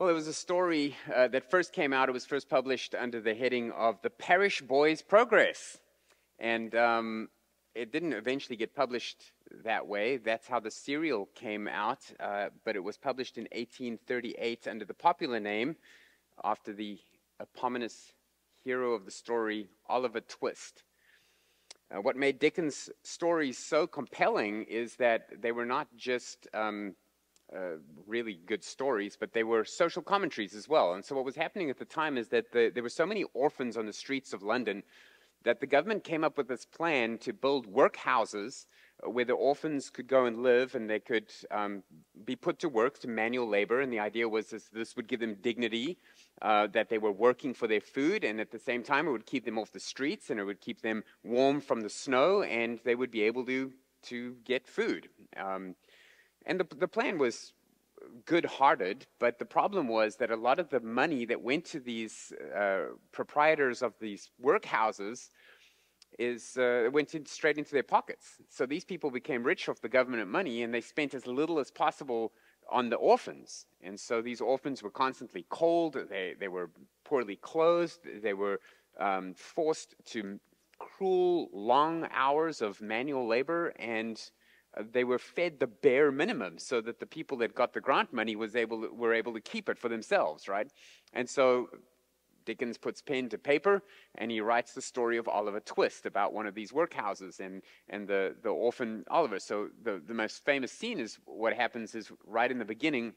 Well, it was a story uh, that first came out. It was first published under the heading of The Parish Boy's Progress. And um, it didn't eventually get published that way. That's how the serial came out. Uh, but it was published in 1838 under the popular name after the eponymous hero of the story, Oliver Twist. Uh, what made Dickens' stories so compelling is that they were not just um, uh, really good stories, but they were social commentaries as well. And so, what was happening at the time is that the, there were so many orphans on the streets of London that the government came up with this plan to build workhouses uh, where the orphans could go and live and they could um, be put to work to manual labor. And the idea was this, this would give them dignity, uh, that they were working for their food, and at the same time, it would keep them off the streets and it would keep them warm from the snow, and they would be able to, to get food. Um, and the, the plan was good hearted, but the problem was that a lot of the money that went to these uh, proprietors of these workhouses is uh, went in, straight into their pockets. So these people became rich off the government money and they spent as little as possible on the orphans. And so these orphans were constantly cold, they, they were poorly clothed, they were um, forced to cruel, long hours of manual labor and they were fed the bare minimum so that the people that got the grant money was able to, were able to keep it for themselves, right? And so Dickens puts pen to paper and he writes the story of Oliver Twist about one of these workhouses and, and the, the orphan Oliver. So the, the most famous scene is what happens is right in the beginning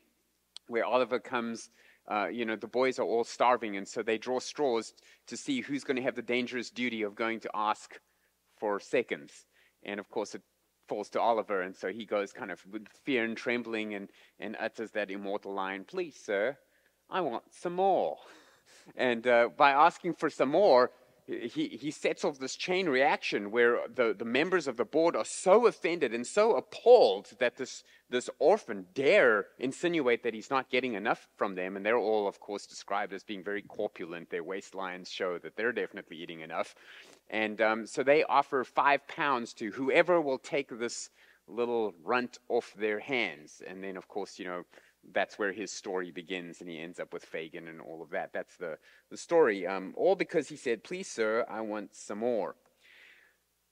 where Oliver comes, uh, you know, the boys are all starving and so they draw straws to see who's going to have the dangerous duty of going to ask for seconds. And of course, it falls to Oliver, and so he goes kind of with fear and trembling and, and utters that immortal line, Please, sir, I want some more. And uh, by asking for some more, he, he sets off this chain reaction where the, the members of the board are so offended and so appalled that this, this orphan dare insinuate that he's not getting enough from them. And they're all, of course, described as being very corpulent. Their waistlines show that they're definitely eating enough. And um, so they offer five pounds to whoever will take this little runt off their hands. And then, of course, you know, that's where his story begins, and he ends up with Fagin and all of that. That's the, the story. Um, all because he said, Please, sir, I want some more.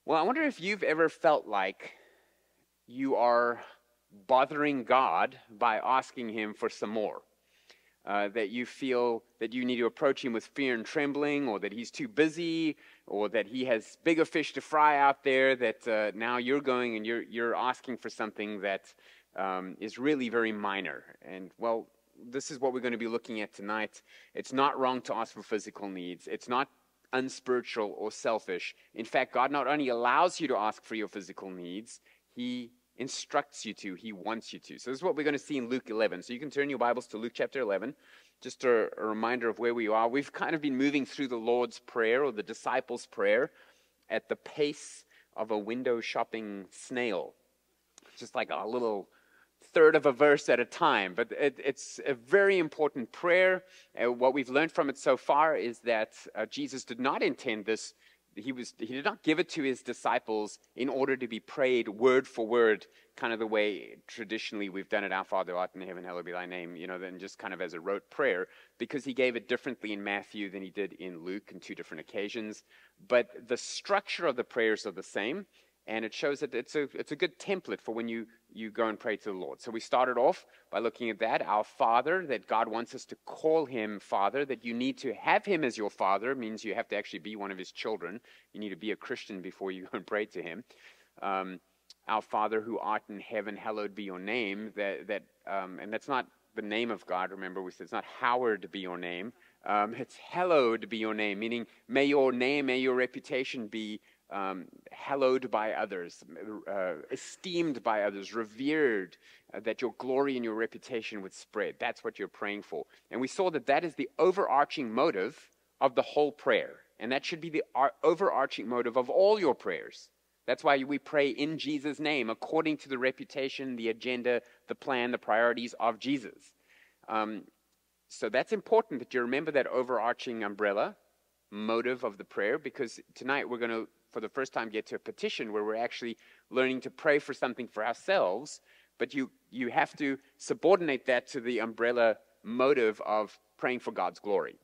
Well, I wonder if you've ever felt like you are bothering God by asking him for some more. Uh, that you feel that you need to approach him with fear and trembling, or that he's too busy, or that he has bigger fish to fry out there, that uh, now you're going and you're, you're asking for something that um, is really very minor. And well, this is what we're going to be looking at tonight. It's not wrong to ask for physical needs. It's not unspiritual or selfish. In fact, God not only allows you to ask for your physical needs, He instructs you to, He wants you to. So, this is what we're going to see in Luke 11. So, you can turn your Bibles to Luke chapter 11. Just a, a reminder of where we are. We've kind of been moving through the Lord's Prayer or the disciples' prayer at the pace of a window shopping snail. Just like a little third of a verse at a time. But it, it's a very important prayer. Uh, what we've learned from it so far is that uh, Jesus did not intend this. He, was, he did not give it to his disciples in order to be prayed word for word, kind of the way traditionally we've done it, Our Father art in heaven, hallowed be thy name, you know, then just kind of as a rote prayer, because he gave it differently in Matthew than he did in Luke in two different occasions. But the structure of the prayers are the same and it shows that it's a, it's a good template for when you, you go and pray to the Lord. So we started off by looking at that, our Father, that God wants us to call him Father, that you need to have him as your Father, means you have to actually be one of his children. You need to be a Christian before you go and pray to him. Um, our Father who art in heaven, hallowed be your name. That, that, um, and that's not the name of God, remember, we said it's not Howard be your name. Um, it's hallowed be your name, meaning may your name, may your reputation be um, hallowed by others, uh, esteemed by others, revered, uh, that your glory and your reputation would spread. That's what you're praying for. And we saw that that is the overarching motive of the whole prayer. And that should be the ar- overarching motive of all your prayers. That's why we pray in Jesus' name, according to the reputation, the agenda, the plan, the priorities of Jesus. Um, so that's important that you remember that overarching umbrella motive of the prayer because tonight we're going to for the first time get to a petition where we're actually learning to pray for something for ourselves, but you, you have to subordinate that to the umbrella motive of praying for God's glory.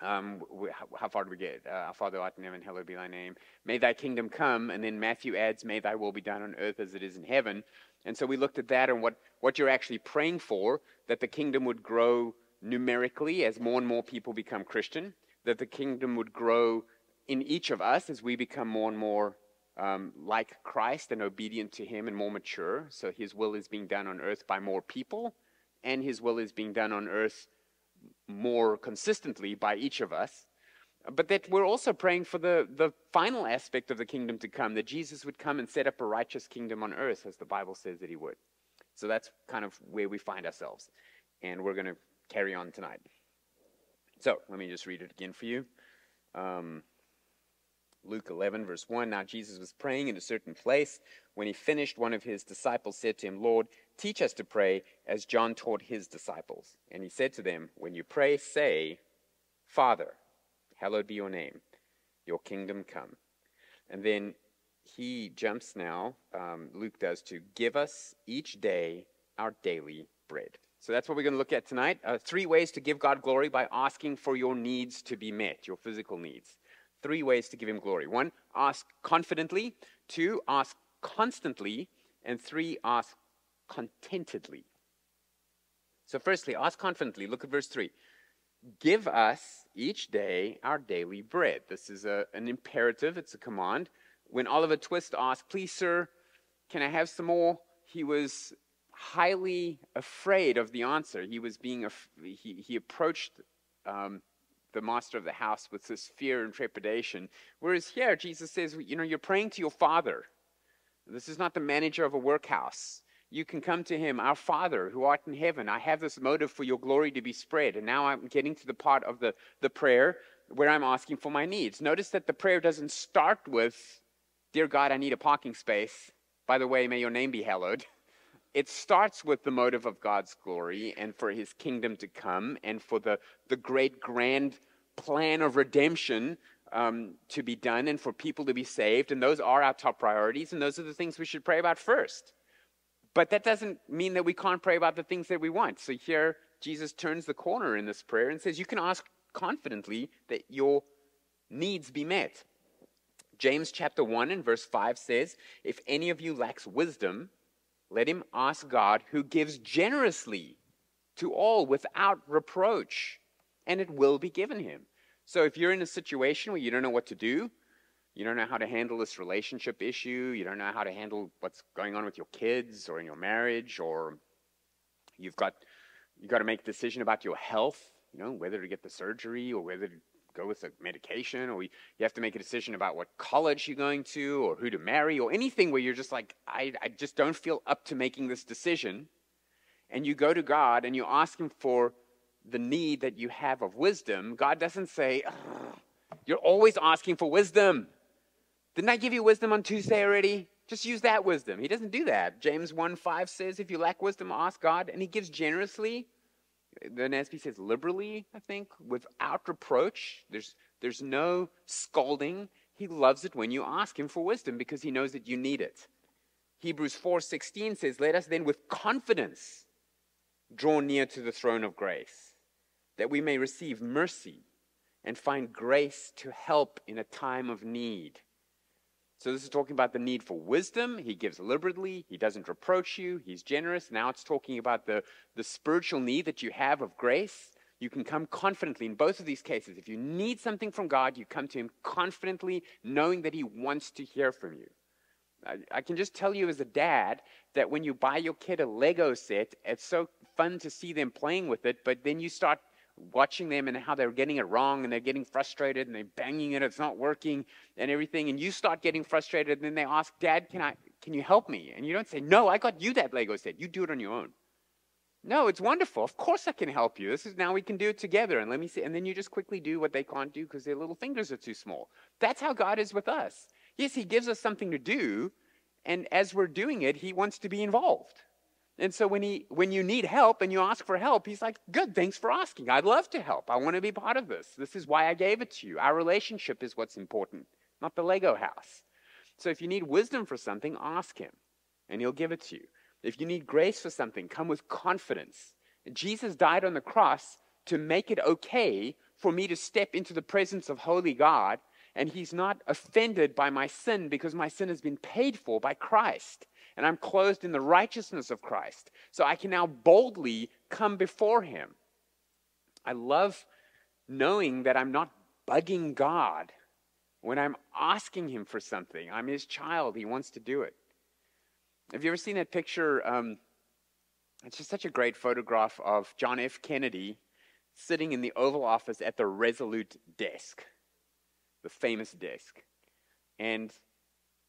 Um, how, far do we get? Uh, our Father art in heaven, hallowed be thy name. May thy kingdom come. And then Matthew adds, May thy will be done on earth as it is in heaven. And so we looked at that and what, what you're actually praying for, that the kingdom would grow numerically as more and more people become Christian, that the kingdom would grow in each of us as we become more and more um, like Christ and obedient to Him and more mature. So His will is being done on earth by more people, and His will is being done on earth more consistently by each of us, but that we're also praying for the, the final aspect of the kingdom to come, that Jesus would come and set up a righteous kingdom on earth, as the Bible says that he would. So that's kind of where we find ourselves. And we're going to carry on tonight. So let me just read it again for you. Um, Luke 11, verse 1. Now Jesus was praying in a certain place. When he finished, one of his disciples said to him, Lord, teach us to pray as John taught his disciples. And he said to them, When you pray, say, Father, hallowed be your name, your kingdom come. And then he jumps now, um, Luke does, to give us each day our daily bread. So that's what we're going to look at tonight. Uh, three ways to give God glory by asking for your needs to be met, your physical needs three ways to give him glory. One, ask confidently. Two, ask constantly. And three, ask contentedly. So, firstly, ask confidently. Look at verse 3. Give us each day our daily bread. This is a, an imperative, it's a command. When Oliver Twist asked, Please, sir, can I have some more? He was highly afraid of the answer. He was being, he, he approached um, the master of the house with this fear and trepidation. Whereas here, Jesus says, you know, you're praying to your father. This is not the manager of a workhouse. You can come to him, our Father who art in heaven. I have this motive for your glory to be spread. And now I'm getting to the part of the, the prayer where I'm asking for my needs. Notice that the prayer doesn't start with, Dear God, I need a parking space. By the way, may your name be hallowed. It starts with the motive of God's glory and for his kingdom to come and for the, the great grand plan of redemption um, to be done and for people to be saved. And those are our top priorities, and those are the things we should pray about first. But that doesn't mean that we can't pray about the things that we want. So here, Jesus turns the corner in this prayer and says, You can ask confidently that your needs be met. James chapter 1 and verse 5 says, If any of you lacks wisdom, let him ask God, who gives generously to all without reproach, and it will be given him. So if you're in a situation where you don't know what to do, you don't know how to handle this relationship issue, you don't know how to handle what's going on with your kids or in your marriage, or you've got you've got to make a decision about your health, you know, whether to get the surgery or whether to go with the medication, or you have to make a decision about what college you're going to, or who to marry, or anything where you're just like, I, I just don't feel up to making this decision. And you go to God and you ask Him for the need that you have of wisdom. God doesn't say, You're always asking for wisdom. Didn't I give you wisdom on Tuesday already? Just use that wisdom. He doesn't do that. James 1 5 says, If you lack wisdom, ask God, and He gives generously the NASB says liberally, I think, without reproach. There's, there's no scolding. He loves it when you ask him for wisdom because he knows that you need it. Hebrews 4:16 says, "Let us then with confidence draw near to the throne of grace, that we may receive mercy and find grace to help in a time of need." So this is talking about the need for wisdom. He gives liberally. He doesn't reproach you. He's generous. Now it's talking about the, the spiritual need that you have of grace. You can come confidently in both of these cases. If you need something from God, you come to Him confidently, knowing that He wants to hear from you. I, I can just tell you as a dad that when you buy your kid a Lego set, it's so fun to see them playing with it, but then you start watching them and how they're getting it wrong and they're getting frustrated and they're banging it, it's not working and everything. And you start getting frustrated and then they ask, Dad, can, I, can you help me? And you don't say, No, I got you that Lego set. You do it on your own. No, it's wonderful. Of course I can help you. This is now we can do it together. And let me see. And then you just quickly do what they can't do because their little fingers are too small. That's how God is with us. Yes, He gives us something to do. And as we're doing it, He wants to be involved. And so when, he, when you need help and you ask for help, he's like, Good, thanks for asking. I'd love to help. I want to be part of this. This is why I gave it to you. Our relationship is what's important, not the Lego house. So if you need wisdom for something, ask him, and he'll give it to you. If you need grace for something, come with confidence Jesus died on the cross to make it okay for me to step into the presence of holy God, and He's not offended by my sin because my sin has been paid for by Christ. And I'm clothed in the righteousness of Christ. So I can now boldly come before Him. I love knowing that I'm not bugging God when I'm asking Him for something. I'm His child, He wants to do it. Have you ever seen that picture? Um, it's just such a great photograph of John F. Kennedy sitting in the Oval Office at the Resolute desk, the famous desk. And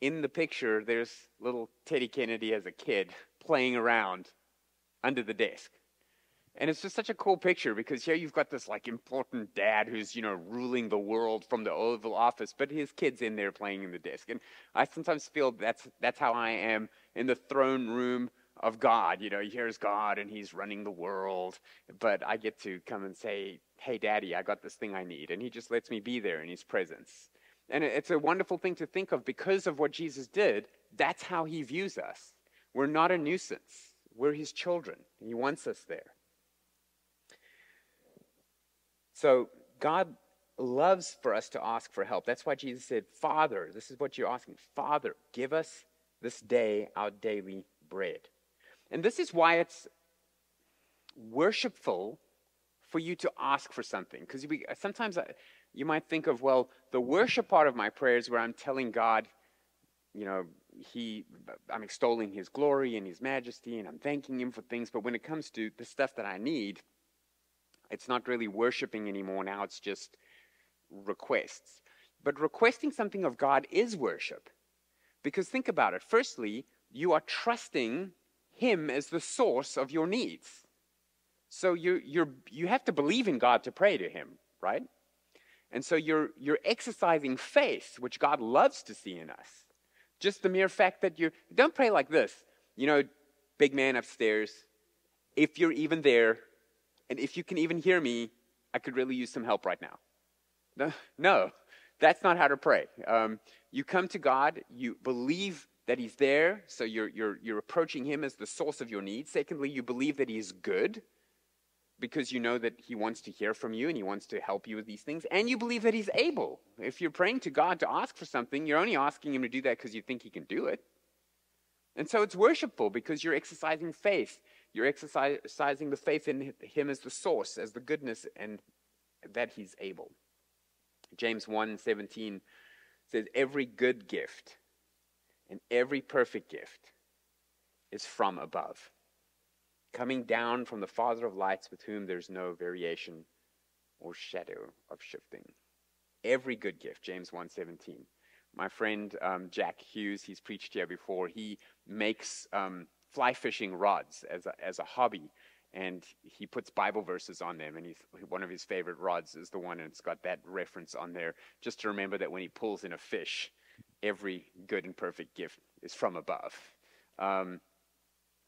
in the picture, there's little Teddy Kennedy as a kid playing around under the desk. And it's just such a cool picture because here you've got this like important dad who's, you know, ruling the world from the Oval Office, but his kid's in there playing in the desk. And I sometimes feel that's that's how I am in the throne room of God. You know, here's God and he's running the world, but I get to come and say, "Hey daddy, I got this thing I need." And he just lets me be there in his presence. And it's a wonderful thing to think of because of what Jesus did. That's how he views us. We're not a nuisance. We're his children. He wants us there. So God loves for us to ask for help. That's why Jesus said, Father, this is what you're asking. Father, give us this day our daily bread. And this is why it's worshipful for you to ask for something. Because sometimes I, you might think of, well, the worship part of my prayers where I'm telling God, you know, he, I'm extolling his glory and his majesty and I'm thanking him for things. But when it comes to the stuff that I need, it's not really worshiping anymore. Now it's just requests. But requesting something of God is worship. Because think about it. Firstly, you are trusting Him as the source of your needs. So you you you have to believe in God to pray to Him, right? And so you're, you're exercising faith, which God loves to see in us. Just the mere fact that you don't pray like this. You know, big man upstairs, if you're even there, and if you can even hear me, I could really use some help right now. No, no that's not how to pray. Um, you come to God, you believe that He's there, so you're, you're, you're approaching Him as the source of your needs. Secondly, you believe that He is good because you know that He wants to hear from you and He wants to help you with these things. And you believe that He's able. If you're praying to God to ask for something, you're only asking Him to do that because you think He can do it. And so it's worshipful because you're exercising faith. You're exercising the faith in Him as the source, as the goodness, and that He's able. James 1 17 says, Every good gift and every perfect gift is from above, coming down from the Father of lights, with whom there's no variation or shadow of shifting. Every good gift, James 1 17. My friend um, Jack Hughes, he's preached here before, he makes um, fly fishing rods as a, as a hobby. And he puts Bible verses on them, and he's, one of his favorite rods is the one, and it's got that reference on there, just to remember that when he pulls in a fish, every good and perfect gift is from above. Um,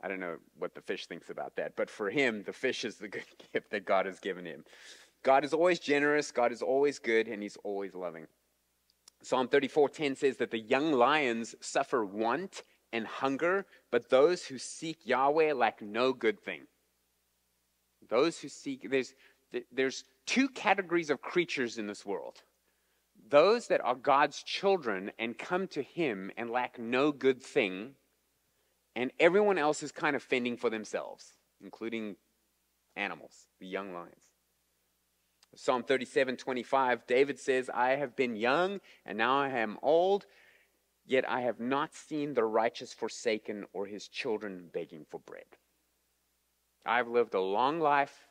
I don't know what the fish thinks about that, but for him, the fish is the good gift that God has given him. God is always generous, God is always good, and he's always loving. Psalm 34:10 says that the young lions suffer want and hunger, but those who seek Yahweh lack no good thing. Those who seek, there's, there's two categories of creatures in this world those that are God's children and come to Him and lack no good thing, and everyone else is kind of fending for themselves, including animals, the young lions. Psalm 37 25, David says, I have been young and now I am old, Yet I have not seen the righteous forsaken or his children begging for bread. I've lived a long life.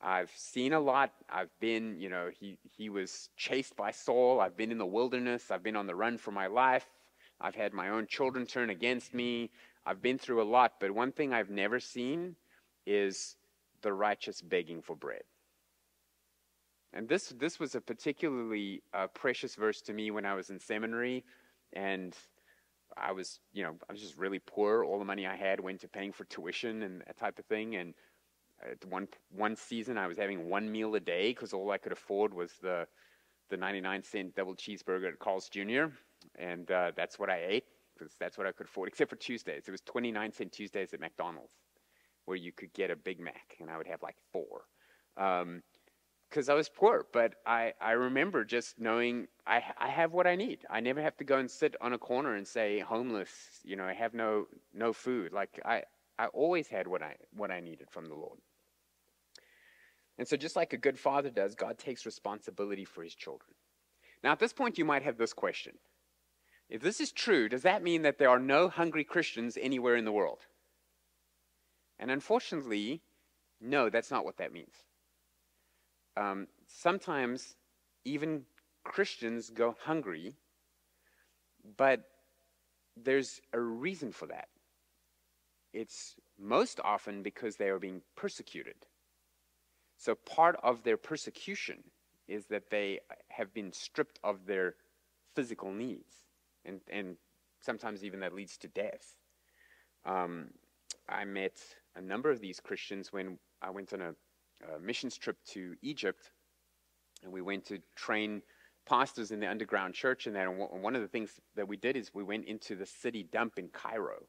I've seen a lot. I've been, you know, he, he was chased by Saul. I've been in the wilderness. I've been on the run for my life. I've had my own children turn against me. I've been through a lot. But one thing I've never seen is the righteous begging for bread. And this, this was a particularly uh, precious verse to me when I was in seminary. And I was, you know, I was just really poor. All the money I had went to paying for tuition and that type of thing. And at one, one season, I was having one meal a day because all I could afford was the, the 99 cent double cheeseburger at Carl's Jr. And uh, that's what I ate because that's what I could afford, except for Tuesdays. It was 29 cent Tuesdays at McDonald's. where you could get a Big Mac, and I would have like four. because I was poor, but I, I remember just knowing I, I have what I need. I never have to go and sit on a corner and say homeless, you know, I have no no food. Like I, I always had what I what I needed from the Lord. And so just like a good father does, God takes responsibility for his children. Now at this point you might have this question. If this is true, does that mean that there are no hungry Christians anywhere in the world? And unfortunately, no, that's not what that means. Um, sometimes even Christians go hungry, but there's a reason for that. It's most often because they are being persecuted. So part of their persecution is that they have been stripped of their physical needs, and, and sometimes even that leads to death. Um, I met a number of these Christians when I went on a, a missions trip to Egypt, and we went to train pastors in the underground church and that. And one of the things that we did is we went into the city dump in Cairo.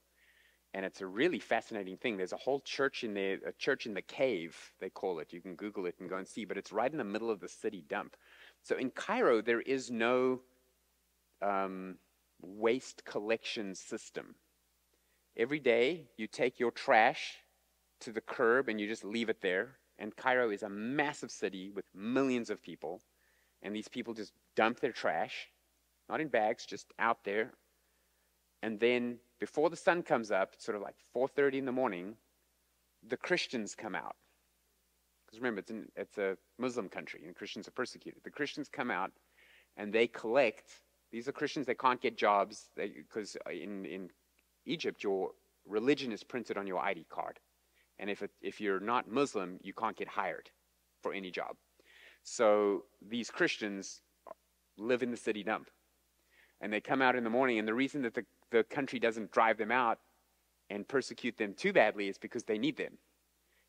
And it's a really fascinating thing. There's a whole church in there, a church in the cave, they call it. You can Google it and go and see, but it's right in the middle of the city dump. So in Cairo, there is no um, waste collection system. Every day, you take your trash to the curb and you just leave it there. And Cairo is a massive city with millions of people. And these people just dump their trash, not in bags, just out there. And then before the sun comes up, sort of like 4:30 in the morning, the Christians come out. Because remember, it's, in, it's a Muslim country and Christians are persecuted. The Christians come out and they collect. These are Christians that can't get jobs because uh, in, in Egypt, your religion is printed on your ID card. And if, it, if you're not Muslim, you can't get hired for any job. So these Christians live in the city dump. And they come out in the morning, and the reason that the, the country doesn't drive them out and persecute them too badly is because they need them,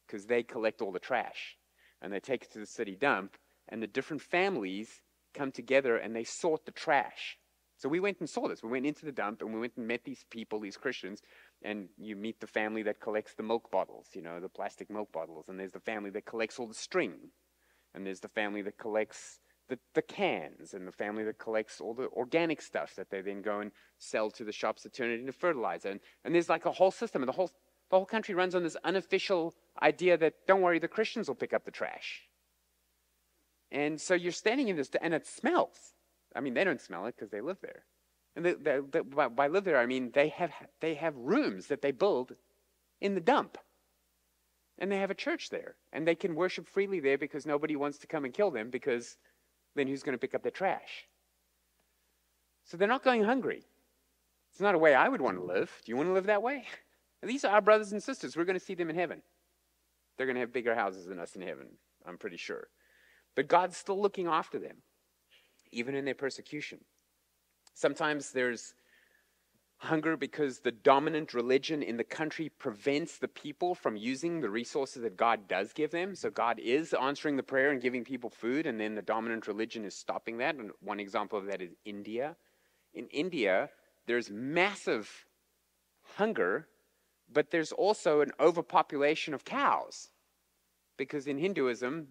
because they collect all the trash. And they take it to the city dump, and the different families come together and they sort the trash. So we went and saw this. We went into the dump and we went and met these people, these Christians, and you meet the family that collects the milk bottles, you know, the plastic milk bottles, and there's the family that collects all the string, and there's the family that collects the, the cans, and the family that collects all the organic stuff that they then go and sell to the shops that turn it into fertilizer. And, and there's like a whole system, and the whole, the whole country runs on this unofficial idea that, don't worry, the Christians will pick up the trash. And so you're standing in this, and it smells. I mean, they don't smell it because they live there. And they, they, they, by, live there, I mean they have, they have rooms that they build in the dump. And they have a church there. And they can worship freely there because nobody wants to come and kill them because then who's going to pick up the trash? So they're not going hungry. It's not a way I would want to live. Do you want to live that way? And these are our brothers and sisters. We're going to see them in heaven. They're going to have bigger houses than us in heaven, I'm pretty sure. But God's still looking after them, even in their persecution. Sometimes there's hunger because the dominant religion in the country prevents the people from using the resources that God does give them. So God is answering the prayer and giving people food, and then the dominant religion is stopping that. And one example of that is India. In India, there's massive hunger, but there's also an overpopulation of cows. Because in Hinduism,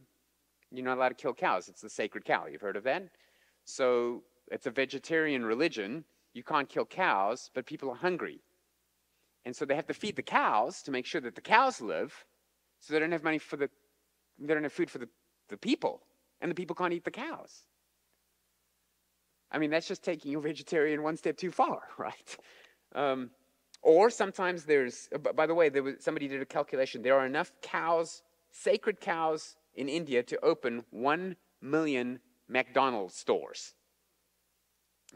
you're not allowed to kill cows. It's the sacred cow. You've heard of that? So it's a vegetarian religion. You can't kill cows, but people are hungry. And so they have to feed the cows to make sure that the cows live, so they don't have money for the, they don't have food for the, the people, and the people can't eat the cows. I mean, that's just taking your vegetarian one step too far, right? Um, or sometimes there's, by the way, there was, somebody did a calculation. There are enough cows, sacred cows in India, to open one million McDonald's stores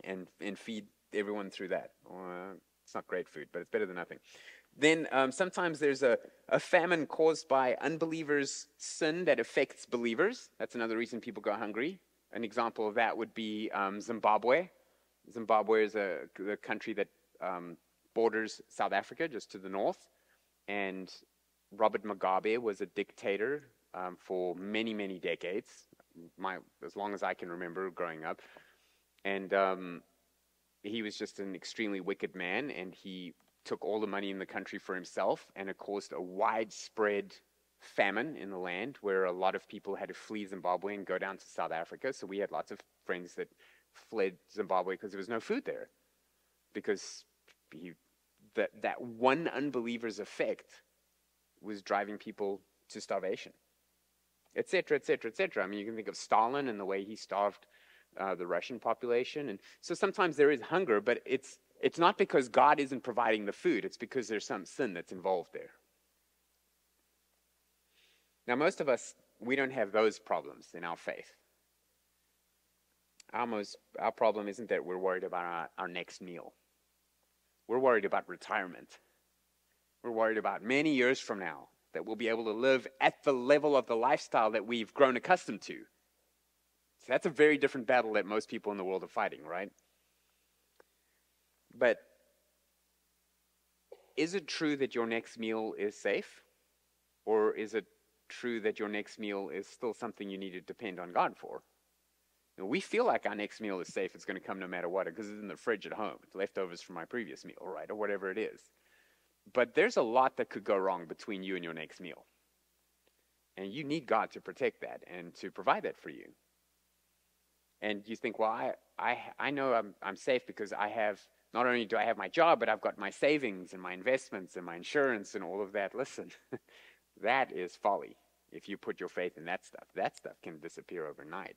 and, and feed everyone through that. Uh, it's not great food, but it's better than nothing. Then um, sometimes there's a, a famine caused by unbelievers' sin that affects believers. That's another reason people go hungry. An example of that would be um, Zimbabwe. Zimbabwe is a, a country that um, borders South Africa, just to the north. And Robert Mugabe was a dictator um, for many, many decades, my, as long as I can remember growing up. And um, he was just an extremely wicked man, and he took all the money in the country for himself, and it caused a widespread famine in the land where a lot of people had to flee Zimbabwe and go down to South Africa. So we had lots of friends that fled Zimbabwe because there was no food there. Because he, that, that one unbeliever's effect was driving people to starvation, etc., etc., etc. I mean, you can think of Stalin and the way he starved uh, the Russian population. And so sometimes there is hunger, but it's, it's not because God isn't providing the food, it's because there's some sin that's involved there. Now, most of us, we don't have those problems in our faith. Our, most, our problem isn't that we're worried about our, our next meal. We're worried about retirement. We're worried about many years from now that we'll be able to live at the level of the lifestyle that we've grown accustomed to. So that's a very different battle that most people in the world are fighting, right? But is it true that your next meal is safe? Or is it true that your next meal is still something you need to depend on God for. Know, we feel like our next meal is safe, it's going to come no matter what, because it's in the fridge at home. It's leftovers from my previous meal, right? Or whatever it is. But there's a lot that could go wrong between you and your next meal. And you need God to protect that and to provide that for you. And you think, well, I, I, I know I'm, I'm safe because I have, not only do I have my job, but I've got my savings and my investments and my insurance and all of that. Listen, That is folly if you put your faith in that stuff. That stuff can disappear overnight.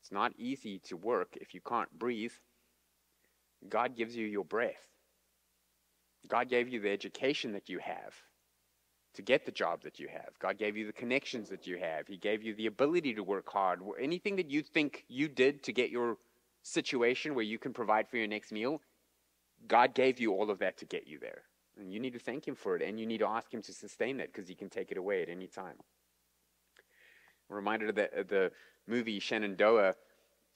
It's not easy to work if you can't breathe. God gives you your breath. God gave you the education that you have to get the job that you have. God gave you the connections that you have. He gave you the ability to work hard. Anything that you think you did to get your situation where you can provide for your next meal, God gave you all of that to get you there. And you need to thank Him for it, and you need to ask Him to sustain it because He can take it away at any time. I'm reminded of the, the movie Shenandoah.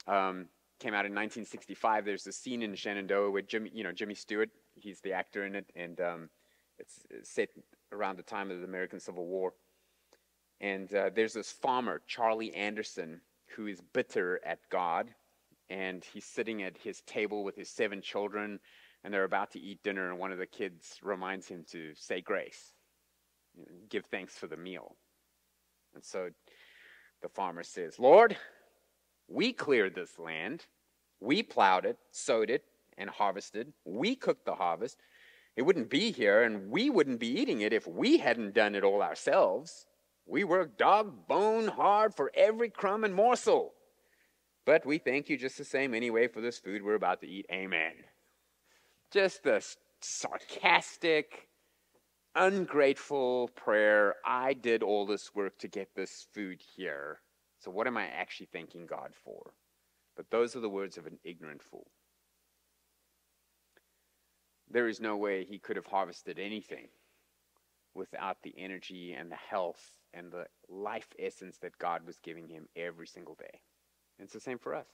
Um, came out in 1965. There's a scene in Shenandoah with Jimmy, you know, Jimmy Stewart. He's the actor in it, and um, it's, set around the time of the American Civil War. And uh, there's this farmer, Charlie Anderson, who is bitter at God, and he's sitting at his table with his seven children, and they're about to eat dinner, and one of the kids reminds him to say grace, give thanks for the meal. And so the farmer says, Lord, we cleared this land, we plowed it, sowed it, and harvested, we cooked the harvest. It wouldn't be here, and we wouldn't be eating it if we hadn't done it all ourselves. We worked dog bone hard for every crumb and morsel. But we thank you just the same anyway for this food we're about to eat. Amen. Just a sarcastic, ungrateful prayer. I did all this work to get this food here. So what am I actually thanking God for? But those are the words of an ignorant fool. There is no way he could have harvested anything without the energy and the health and the life essence that God was giving him every single day. And it's the same for us.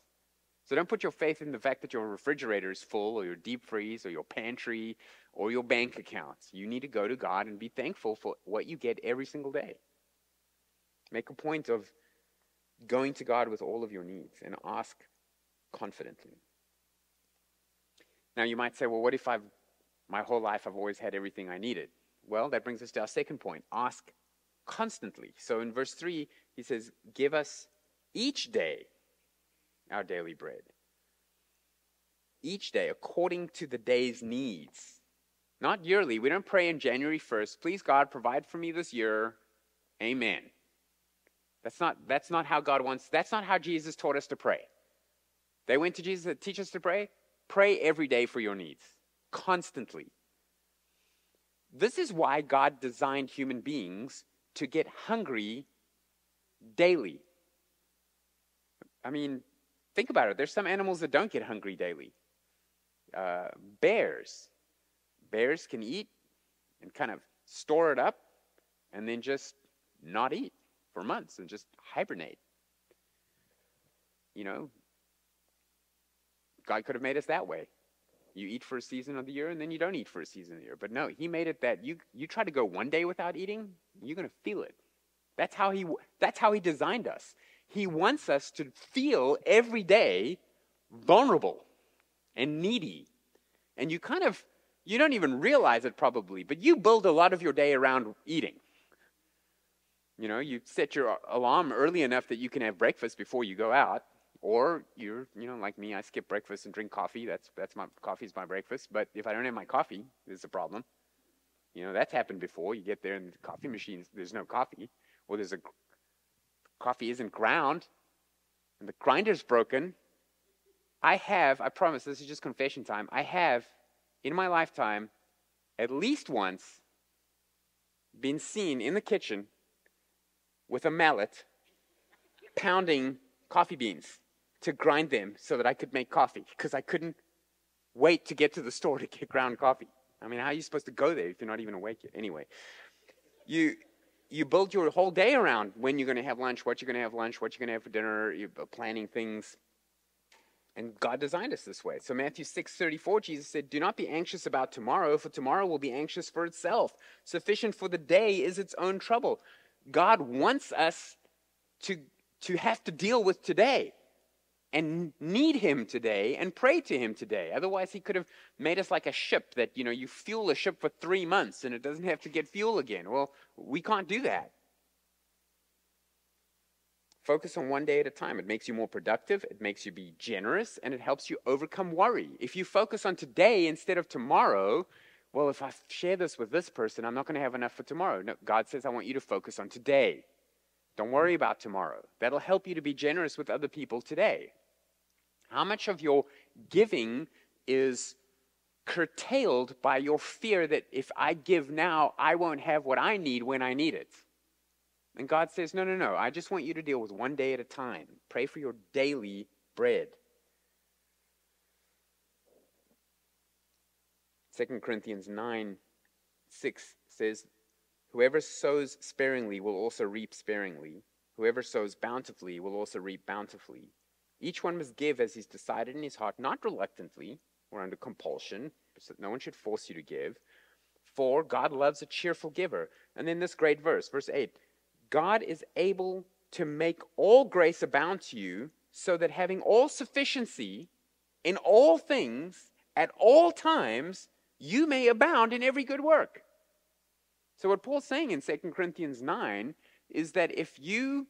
So don't put your faith in the fact that your refrigerator is full or your deep freeze or your pantry or your bank accounts. You need to go to God and be thankful for what you get every single day. Make a point of going to God with all of your needs and ask confidently. Now you might say, well, what if I've my whole life I've always had everything I needed? Well, that brings us to our second point. Ask constantly. So in verse 3, he says, Give us each day our daily bread. Each day, according to the day's needs. Not yearly. We don't pray in January 1st, please God, provide for me this year. Amen. That's not, that's not how God wants, that's not how Jesus taught us to pray. They went to Jesus to teach us to pray. Pray every day for your needs, constantly. This is why God designed human beings to get hungry daily. I mean, Think about it. There's some animals that don't get hungry daily. Uh, bears. Bears can eat and kind of store it up and then just not eat for months and just hibernate. You know, God could have made us that way. You eat for a season of the year and then you don't eat for a season of the year. But no, He made it that you, you try to go one day without eating, you're going to feel it. That's how, he, that's how He designed us. He wants us to feel every day vulnerable and needy. And you kind of You don't even realize it probably, but you build a lot of your day around eating. You know, you set your alarm early enough that you can have breakfast before you go out. Or you're, you know, like me, I skip breakfast and drink coffee. That's that's my coffee's my breakfast. But if I don't have my coffee, there's a problem. You know, that's happened before. You get there and the coffee machine, there's no coffee. Or there's a coffee isn't ground and the grinder's broken. I have, I promise, this is just confession time. I have, in my lifetime, at least once been seen in the kitchen with a mallet pounding coffee beans to grind them so that I could make coffee because I couldn't wait to get to the store to get ground coffee. I mean, how are you supposed to go there if you're not even awake yet? Anyway, you you build your whole day around when you're going to have lunch, what you're going to have lunch, what you're going to have for dinner. You're uh, planning things, and God designed us this way. So Matthew six thirty four, Jesus said, "Do not be anxious about tomorrow, for tomorrow will be anxious for itself. Sufficient for the day is its own trouble." God wants us to to have to deal with today and need him today and pray to him today. Otherwise, he could have made us like a ship that, you know, you fuel a ship for three months and it doesn't have to get fuel again. Well, we can't do that. Focus on one day at a time. It makes you more productive, it makes you be generous, and it helps you overcome worry. If you focus on today instead of tomorrow, well, if I share this with this person, I'm not going to have enough for tomorrow. No, God says, I want you to focus on today. Don't worry about tomorrow. That'll help you to be generous with other people today. How much of your giving is curtailed by your fear that if I give now, I won't have what I need when I need it? And God says, No, no, no. I just want you to deal with one day at a time. Pray for your daily bread. 2 Corinthians 9 6 says, Whoever sows sparingly will also reap sparingly. Whoever sows bountifully will also reap bountifully. Each one must give as he's decided in his heart, not reluctantly or under compulsion, so that no one should force you to give. For God loves a cheerful giver. And then this great verse, verse 8 God is able to make all grace abound to you, so that having all sufficiency in all things at all times, you may abound in every good work. So, what Paul's saying in 2 Corinthians 9 is that if you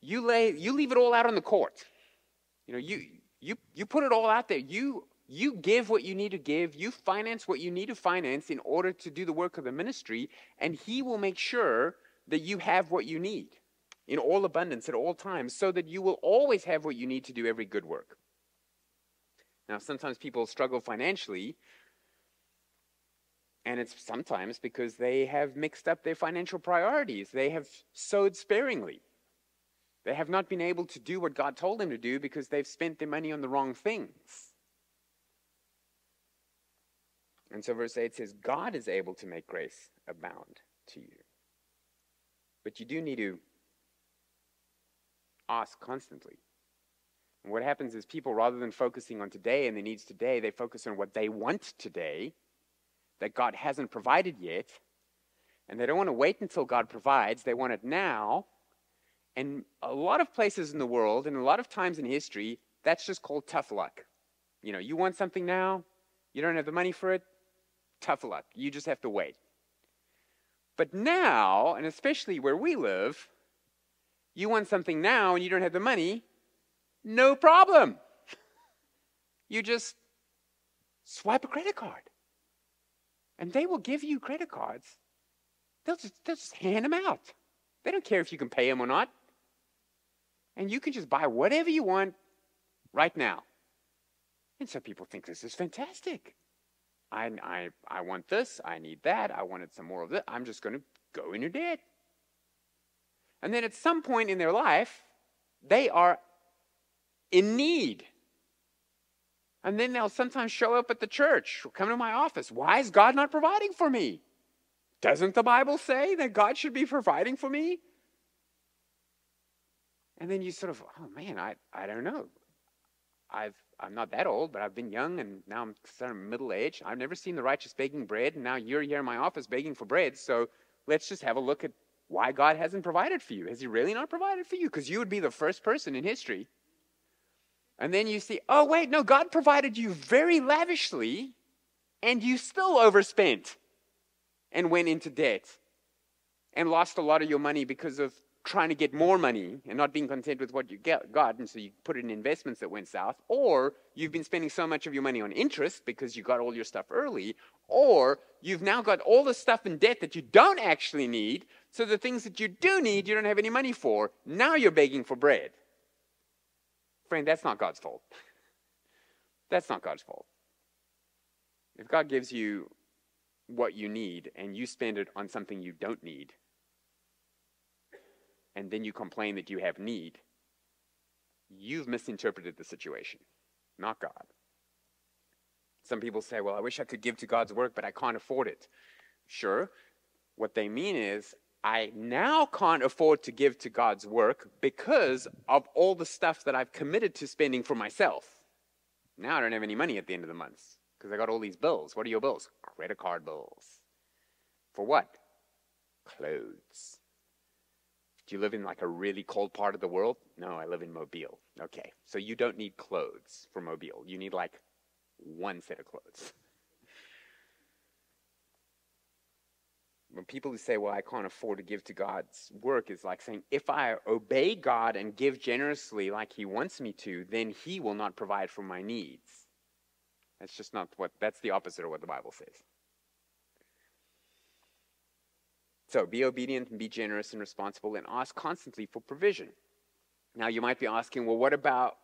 you lay you leave it all out on the court. You know, you you you put it all out there. You you give what you need to give. You finance what you need to finance in order to do the work of the ministry, and he will make sure that you have what you need in all abundance at all times so that you will always have what you need to do every good work. Now, sometimes people struggle financially, and it's sometimes because they have mixed up their financial priorities. They have sowed sparingly. They have not been able to do what God told them to do because they've spent their money on the wrong things. And so verse 8 says, God is able to make grace abound to you. But you do need to ask constantly. And what happens is people, rather than focusing on today and the needs today, they focus on what they want today that God hasn't provided yet. And they don't want to wait until God provides, they want it now. And a lot of places in the world, and a lot of times in history, that's just called tough luck. You know, you want something now, you don't have the money for it, tough luck. You just have to wait. But now, and especially where we live, you want something now and you don't have the money, no problem. You just swipe a credit card. And they will give you credit cards. They'll just, they'll just hand them out. They don't care if you can pay them or not and you can just buy whatever you want right now. And some people think this is fantastic. I, I, I want this, I need that, I wanted some more of this. I'm just going to go into debt. And then at some point in their life, they are in need. And then they'll sometimes show up at the church, or come to my office. Why is God not providing for me? Doesn't the Bible say that God should be providing for me? And then you sort of, oh man, I, I don't know. I've, I'm not that old, but I've been young and now I'm sort of middle age. I've never seen the righteous begging bread, and now you're here in my office begging for bread. So let's just have a look at why God hasn't provided for you. Has He really not provided for you? Because you would be the first person in history. And then you see, oh, wait, no, God provided you very lavishly and you still overspent and went into debt and lost a lot of your money because of trying to get more money and not being content with what you get, got, and so you put it in investments that went south, or you've been spending so much of your money on interest because you got all your stuff early, or you've now got all the stuff in debt that you don't actually need, so the things that you do need, you don't have any money for. Now you're begging for bread. Friend, that's not God's fault. That's not God's fault. If God gives you what you need and you spend it on something you don't need, and then you complain that you have need, you've misinterpreted the situation, not God. Some people say, Well, I wish I could give to God's work, but I can't afford it. Sure. What they mean is, I now can't afford to give to God's work because of all the stuff that I've committed to spending for myself. Now I don't have any money at the end of the month because I got all these bills. What are your bills? Credit card bills. For what? Clothes. Do you live in like a really cold part of the world? No, I live in Mobile. Okay, so you don't need clothes for Mobile. You need like one set of clothes. When people who say, well, I can't afford to give to God's work, is like saying, if I obey God and give generously like He wants me to, then He will not provide for my needs. That's just not what, that's the opposite of what the Bible says. So be obedient and be generous and responsible and ask constantly for provision. Now you might be asking, well, what about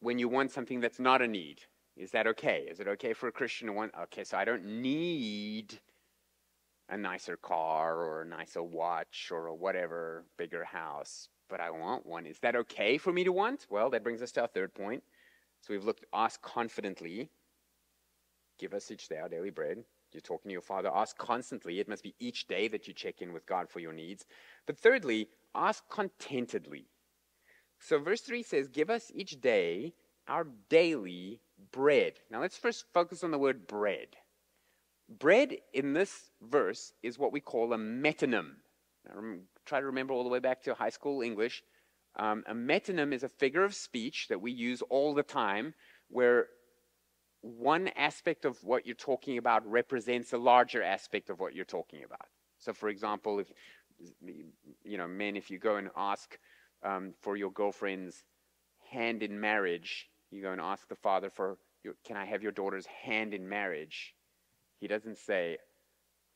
when you want something that's not a need? Is that okay? Is it okay for a Christian to want, okay, so I don't need a nicer car or a nicer watch or a whatever, bigger house, but I want one. Is that okay for me to want? Well, that brings us to our third point. So we've looked, ask confidently. Give us each day our daily bread. You're talking to your Father. Ask constantly. It must be each day that you check in with God for your needs. But thirdly, ask contentedly. So verse 3 says, Give us each day our daily bread. Now let's first focus on the word bread. Bread in this verse is what we call a metonym. Now, try to remember all the way back to high school English. Um, a metonym is a figure of speech that we use all the time where one aspect of what you're talking about represents a larger aspect of what you're talking about. So, for example, if you know, men, if you go and ask um, for your girlfriend's hand in marriage, you go and ask the father for, your, can I have your daughter's hand in marriage? He doesn't say,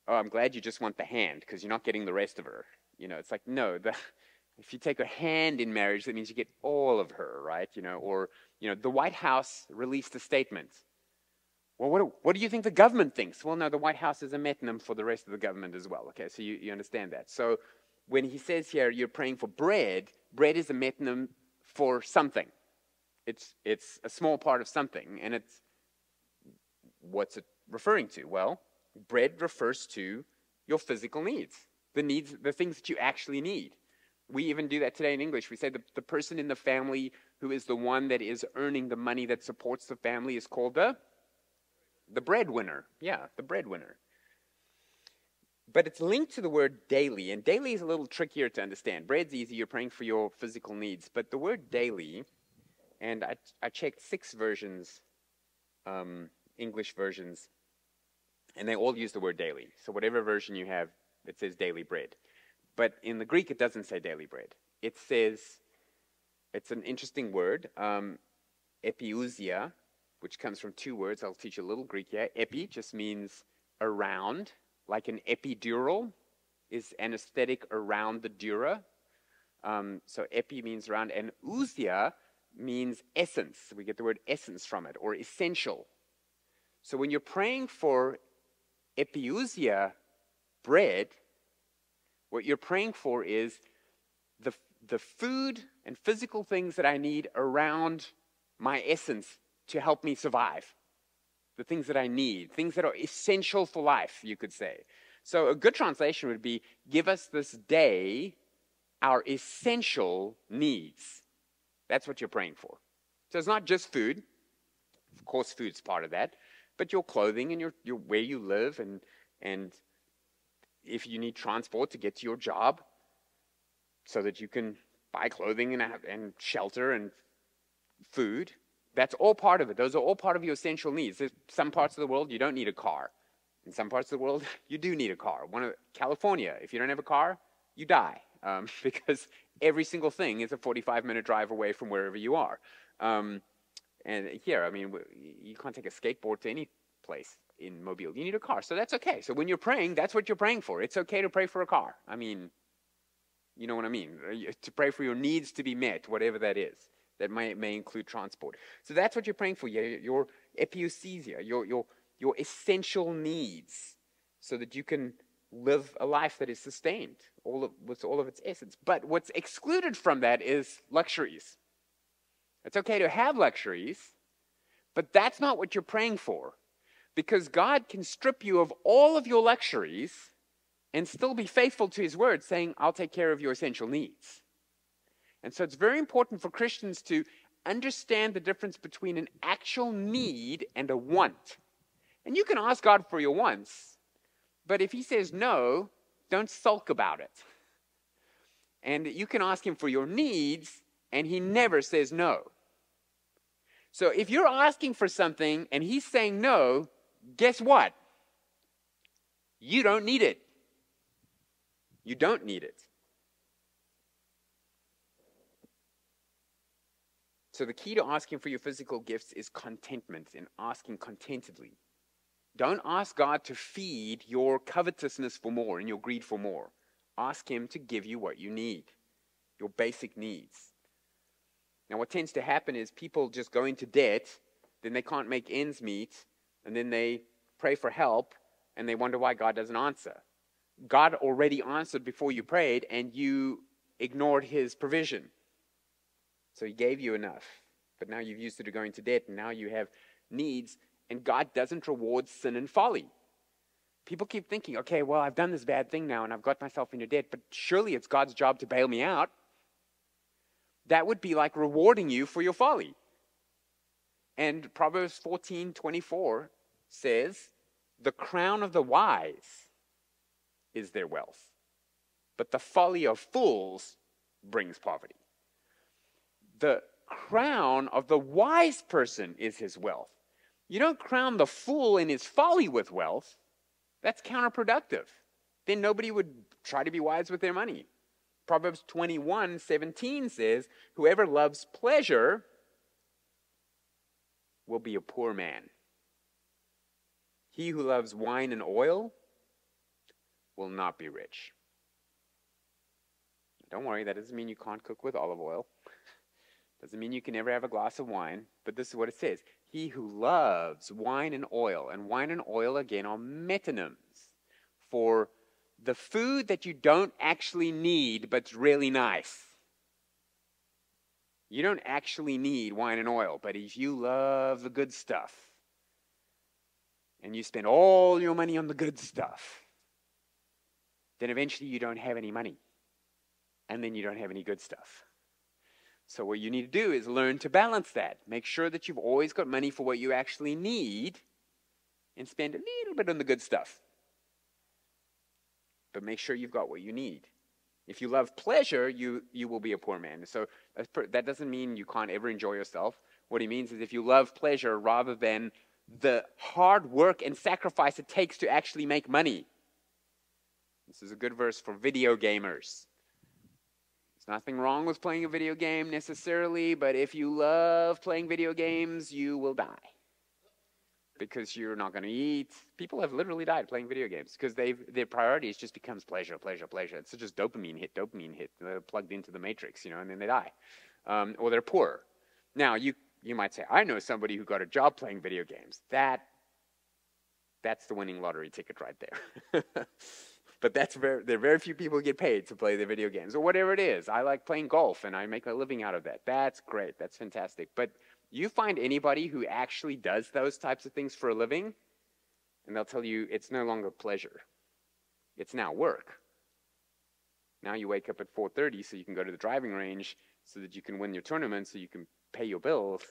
oh, I'm glad you just want the hand because you're not getting the rest of her. You know, it's like, no, the, if you take a hand in marriage, that means you get all of her, right? You know, or, you know, the White House released a statement. Well, what, what do you think the government thinks? Well, no, the White House is a metonym for the rest of the government as well. Okay, so you, you understand that. So when he says here you're praying for bread, bread is a metonym for something. It's, it's a small part of something, and it's what's it referring to? Well, bread refers to your physical needs, the needs, the things that you actually need. We even do that today in English. We say the, the person in the family who is the one that is earning the money that supports the family is called the the breadwinner. Yeah, the breadwinner. But it's linked to the word daily, and daily is a little trickier to understand. Bread's easy, you're praying for your physical needs. But the word daily, and I, I checked six versions, um, English versions, and they all use the word daily. So whatever version you have, it says daily bread. But in the Greek, it doesn't say daily bread. It says, it's an interesting word, um, epiousia, which comes from two words. I'll teach you a little Greek here. Epi just means around, like an epidural is anesthetic around the dura. Um, so epi means around, and ousia means essence. We get the word essence from it, or essential. So when you're praying for epiousia bread, what you're praying for is the, the food and physical things that I need around my essence to help me survive. The things that I need, things that are essential for life, you could say. So a good translation would be give us this day our essential needs. That's what you're praying for. So it's not just food. Of course, food's part of that but your clothing and your, your where you live and and if you need transport to get to your job so that you can buy clothing and, and shelter and food That's all part of it. Those are all part of your essential needs. There's some parts of the world you don't need a car. In some parts of the world, you do need a car. One of California, if you don't have a car, you die um, because every single thing is a 45 minute drive away from wherever you are. Um, and here, I mean, you can't take a skateboard to any place in Mobile. You need a car. So that's okay. So when you're praying, that's what you're praying for. It's okay to pray for a car. I mean, you know what I mean? Uh, to pray for your needs to be met, whatever that is. That may, may include transport. So that's what you're praying for, your, your epiousia, your, your, your essential needs, so that you can live a life that is sustained all of, with all of its essence. But what's excluded from that is luxuries. It's okay to have luxuries, but that's not what you're praying for. Because God can strip you of all of your luxuries and still be faithful to his word, saying, I'll take care of your essential needs. And so it's very important for Christians to understand the difference between an actual need and a want. And you can ask God for your wants, but if he says no, don't sulk about it. And you can ask him for your needs, and he never says no. So if you're asking for something and he's saying no, guess what? You don't need it. You don't need it. So the key to asking for your physical gifts is contentment and asking contentedly. Don't ask God to feed your covetousness for more and your greed for more. Ask Him to give you what you need, your basic needs. Now, what tends to happen is people just go into debt, then they can't make ends meet, and then they pray for help, and they wonder why God doesn't answer. God already answered before you prayed, and you ignored His provision. So He gave you enough, but now you've used it to go into debt, and now you have needs, and God doesn't reward sin and folly. People keep thinking, okay, well, I've done this bad thing now, and I've got myself into debt, but surely it's God's job to bail me out that would be like rewarding you for your folly. And Proverbs 14 24 says, The crown of the wise is their wealth, but the folly of fools brings poverty. The crown of the wise person is his wealth. You don't crown the fool in his folly with wealth. That's counterproductive. Then nobody would try to be wise with their money. Proverbs 21 17 says, Whoever loves pleasure will be a poor man. He who loves wine and oil will not be rich. Don't worry, that doesn't mean you can't cook with olive oil. Doesn't mean you can never have a glass of wine, but this is what it says. He who loves wine and oil, and wine and oil again are metonyms for the food that you don't actually need but's really nice. You don't actually need wine and oil, but if you love the good stuff and you spend all your money on the good stuff, then eventually you don't have any money. And then you don't have any good stuff. So, what you need to do is learn to balance that. Make sure that you've always got money for what you actually need and spend a little bit on the good stuff but make sure you've got what you need. If you love pleasure, you, you will be a poor man. So that doesn't mean you can't ever enjoy yourself. What he means is if you love pleasure rather than the hard work and sacrifice it takes to actually make money. This is a good verse for video gamers. Nothing wrong with playing a video game necessarily, but if you love playing video games, you will die because you're not going to eat. People have literally died playing video games because their priorities just becomes pleasure, pleasure, pleasure. It's just dopamine hit, dopamine hit, They're plugged into the matrix, you know, and then they die, um, or they're poor. Now you you might say, I know somebody who got a job playing video games. That that's the winning lottery ticket right there. but that's very there are very few people get paid to play the video games or whatever it is. I like playing golf and I make a living out of that. That's great. That's fantastic. But you find anybody who actually does those types of things for a living, and they'll tell you it's no longer pleasure. It's now work. Now you wake up at 4:30 so you can go to the driving range so that you can win your tournament so you can pay your bills.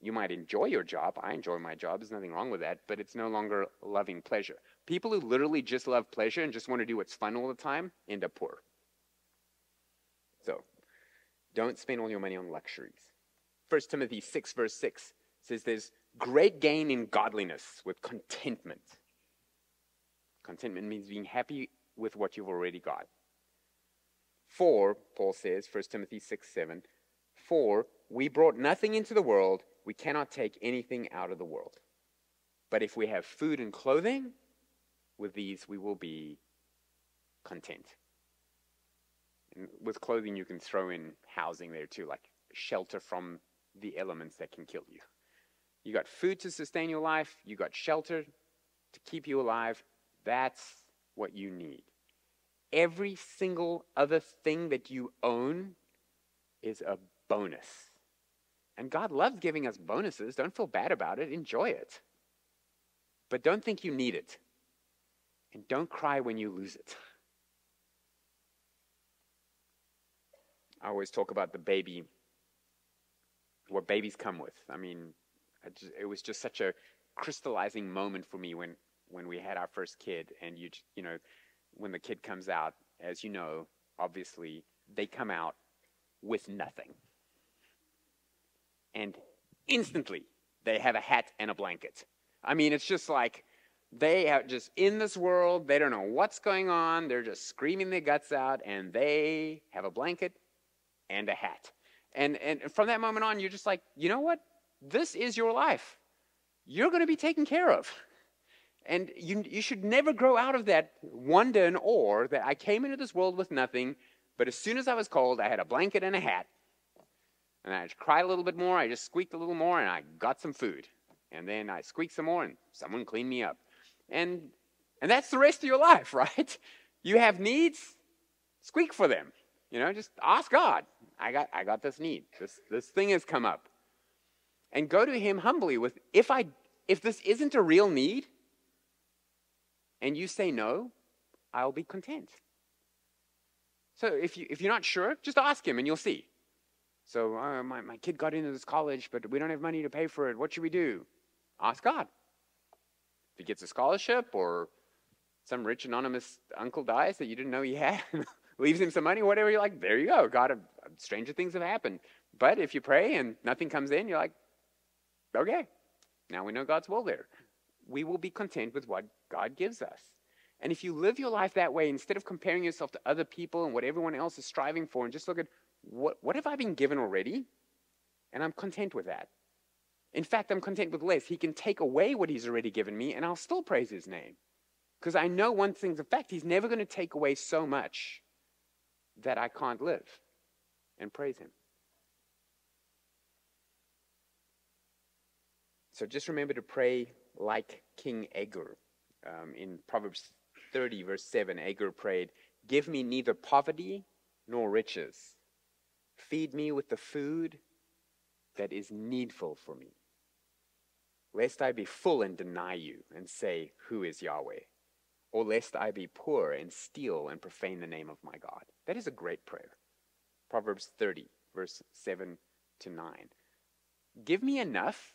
You might enjoy your job. I enjoy my job. There's nothing wrong with that, but it's no longer loving pleasure. People who literally just love pleasure and just want to do what's fun all the time end up poor. So, don't spend all your money on luxuries. 1 Timothy 6, verse 6 says there's great gain in godliness with contentment. Contentment means being happy with what you've already got. For, Paul says, 1 Timothy 6 7, for we brought nothing into the world, we cannot take anything out of the world. But if we have food and clothing, with these we will be content. And with clothing, you can throw in housing there too, like shelter from the elements that can kill you. You got food to sustain your life, you got shelter to keep you alive. That's what you need. Every single other thing that you own is a bonus. And God loves giving us bonuses. Don't feel bad about it, enjoy it. But don't think you need it. And don't cry when you lose it. I always talk about the baby, what babies come with. I mean, just, it was just such a crystallizing moment for me when, when we had our first kid. And you, you know, when the kid comes out, as you know, obviously, they come out with nothing. And instantly, they have a hat and a blanket. I mean, it's just like they are just in this world. They don't know what's going on. They're just screaming their guts out, and they have a blanket and a hat. And, and from that moment on, you're just like, you know what? This is your life. You're going to be taken care of. And you, you should never grow out of that wonder and awe that I came into this world with nothing, but as soon as I was cold, I had a blanket and a hat. And I cried a little bit more, I just squeaked a little more, and I got some food. And then I squeaked some more, and someone cleaned me up. And, and that's the rest of your life, right? You have needs, squeak for them. You know, just ask God. I got, I got this need. This, this thing has come up. And go to Him humbly with, if, I, if this isn't a real need, and you say no, I'll be content. So if, you, if you're not sure, just ask Him and you'll see. So uh, my, my kid got into this college, but we don't have money to pay for it. What should we do? Ask God. If he gets a scholarship or some rich anonymous uncle dies that you didn't know he had, leaves him some money, whatever, you're like, there you go. God, uh, stranger things have happened. But if you pray and nothing comes in, you're like, okay, now we know God's will there. We will be content with what God gives us. And if you live your life that way, instead of comparing yourself to other people and what everyone else is striving for, and just look at what, what have I been given already? And I'm content with that. In fact, I'm content with less. He can take away what he's already given me, and I'll still praise his name. Because I know one thing's a fact he's never going to take away so much that I can't live and praise him. So just remember to pray like King Agur. Um, in Proverbs 30, verse 7, Agur prayed, Give me neither poverty nor riches. Feed me with the food that is needful for me, lest I be full and deny you and say, Who is Yahweh? Or lest I be poor and steal and profane the name of my God. That is a great prayer. Proverbs 30, verse 7 to 9. Give me enough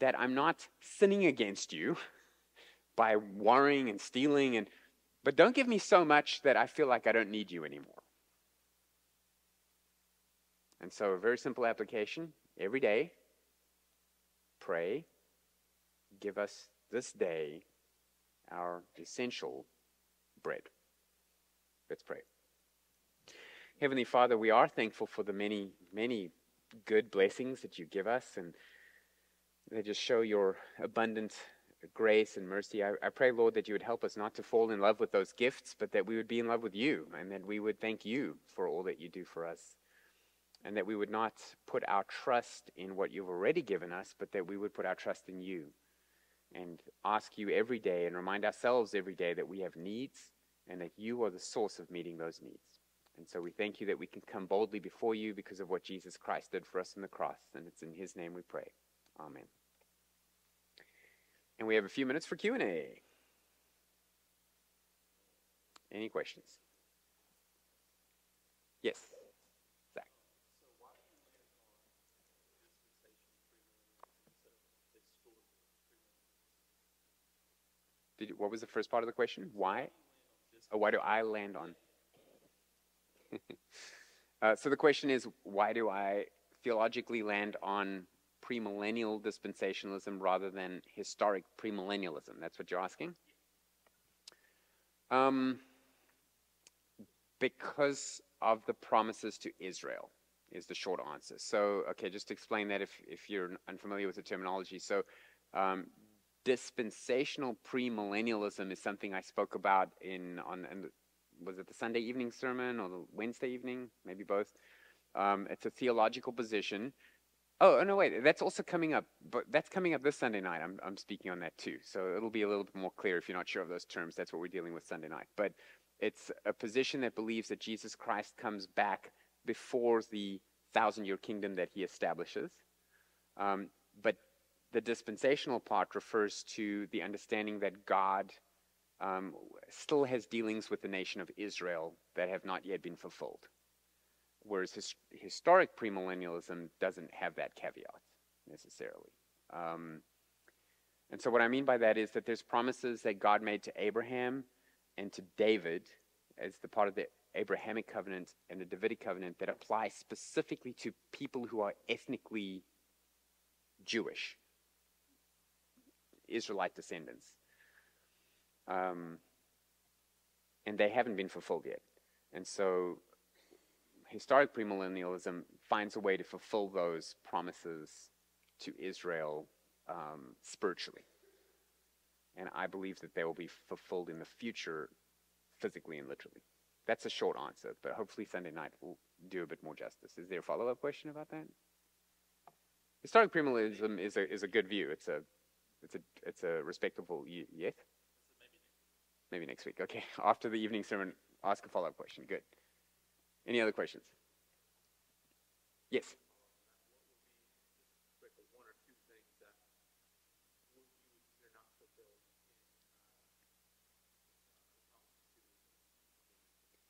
that I'm not sinning against you by worrying and stealing and but don't give me so much that I feel like I don't need you anymore. And so, a very simple application every day pray, give us this day our essential bread. Let's pray. Heavenly Father, we are thankful for the many, many good blessings that you give us, and they just show your abundant grace and mercy. I, I, pray, Lord, that you would help us not to fall in love with those gifts, but that we would be in love with you, and that we would thank you for all that you do for us and that we would not put our trust in what you've already given us, but that we would put our trust in you and ask you every day and remind ourselves every day that we have needs and that you are the source of meeting those needs. And so we thank you that we can come boldly before you because of what Jesus Christ did for us on the cross. And it's in his name we pray. Amen. And we have a few minutes for Q&A. Any questions? Yes. Did what was the first part of the question? Why? Oh, why do I land on? uh, so the question is, why do I theologically land on premillennial dispensationalism rather than historic premillennialism? That's what you're asking? Um, because of the promises to Israel is the short answer. So, okay, just to explain that if, if you're unfamiliar with the terminology. So, um, dispensational premillennialism is something I spoke about in on and was it the Sunday evening sermon or the Wednesday evening, maybe both. Um, it's a theological position. Oh, oh, no, wait, that's also coming up, but that's coming up this Sunday night. I'm, I'm speaking on that too. So it'll be a little bit more clear if you're not sure of those terms. That's what we're dealing with Sunday night. But it's a position that believes that Jesus Christ comes back before the thousand year kingdom that he establishes. Um, but the dispensational part refers to the understanding that God um, still has dealings with the nation of Israel that have not yet been fulfilled. Whereas his, historic premillennialism doesn't have that caveat necessarily. Um, and so, what I mean by that is that there's promises that God made to Abraham and to David as the part of the Abrahamic covenant and the Davidic covenant that apply specifically to people who are ethnically Jewish, Israelite descendants. Um, and they haven't been fulfilled yet. And so historic premillennialism finds a way to fulfill those promises to Israel um, spiritually. And I believe that they will be fulfilled in the future physically and literally. That's a short answer, but hopefully Sunday night will do a bit more justice. Is there a follow up question about that? Historic premillennialism is a, is a good view. It's a, it's a, it's a respectable, yes? Maybe next week. Okay. After the evening sermon, ask a follow up question. Good. Any other questions? Yes.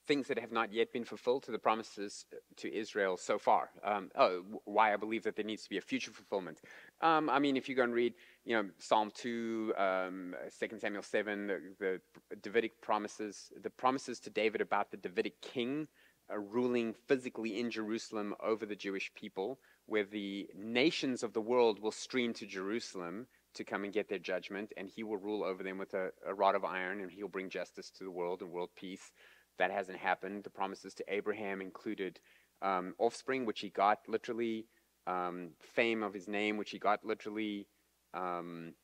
things that have not yet been fulfilled to the promises to Israel so far. Um, oh, why I believe that there needs to be a future fulfillment. Um, I mean, if you go and read, you know, Psalm 2, um, 2 Samuel 7, the, the, Davidic promises, the promises to David about the Davidic king uh, ruling physically in Jerusalem over the Jewish people, where the nations of the world will stream to Jerusalem to come and get their judgment, and he will rule over them with a, a rod of iron, and he'll bring justice to the world and world peace. That hasn't happened. The promises to Abraham included um, offspring, which he got literally, um, fame of his name, which he got literally. Um,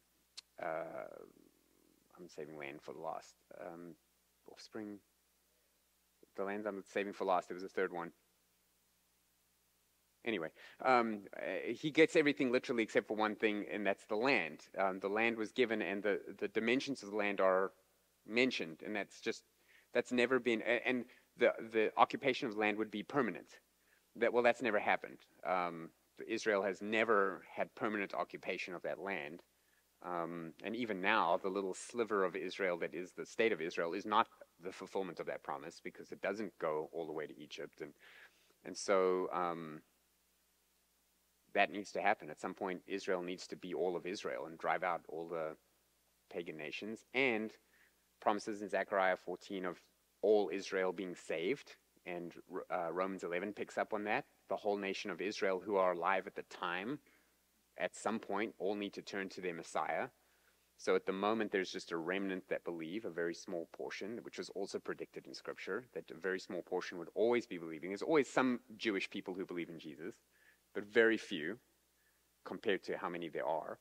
uh, I'm saving land for the last. Um, offspring. The land I'm saving for last. There was a third one. Anyway, um, uh, he gets everything literally except for one thing, and that's the land. Um, the land was given, and the, the dimensions of the land are mentioned, and that's just that's never been, and the, the occupation of land would be permanent. That, well, that's never happened. Israel has never had permanent occupation of that land. Um, and even now, the little sliver of Israel that is the state of Israel is not the fulfillment of that promise because it doesn't go all the way to Egypt. And, and so um, that needs to happen. At some point, Israel needs to be all of Israel and drive out all the pagan nations. And promises in Zechariah 14 of all Israel being saved, and uh, Romans 11 picks up on that. The whole nation of Israel who are alive at the time, at some point, all need to turn to their Messiah. So at the moment, there's just a remnant that believe, a very small portion, which was also predicted in Scripture, that a very small portion would always be believing. There's always some Jewish people who believe in Jesus, but very few compared to how many there are.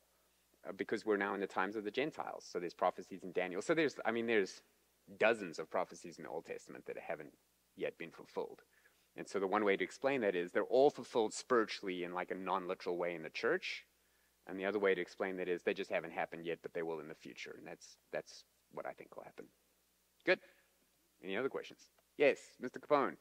Uh, because we're now in the times of the Gentiles. So there's prophecies in Daniel. So there's, I mean, there's dozens of prophecies in the Old Testament that haven't yet been fulfilled. And so the one way to explain that is they're all fulfilled spiritually in like a non-literal way in the church. And the other way to explain that is they just haven't happened yet, but they will in the future. And that's that's what I think will happen. Good. Any other questions? Yes, Mr. Capone.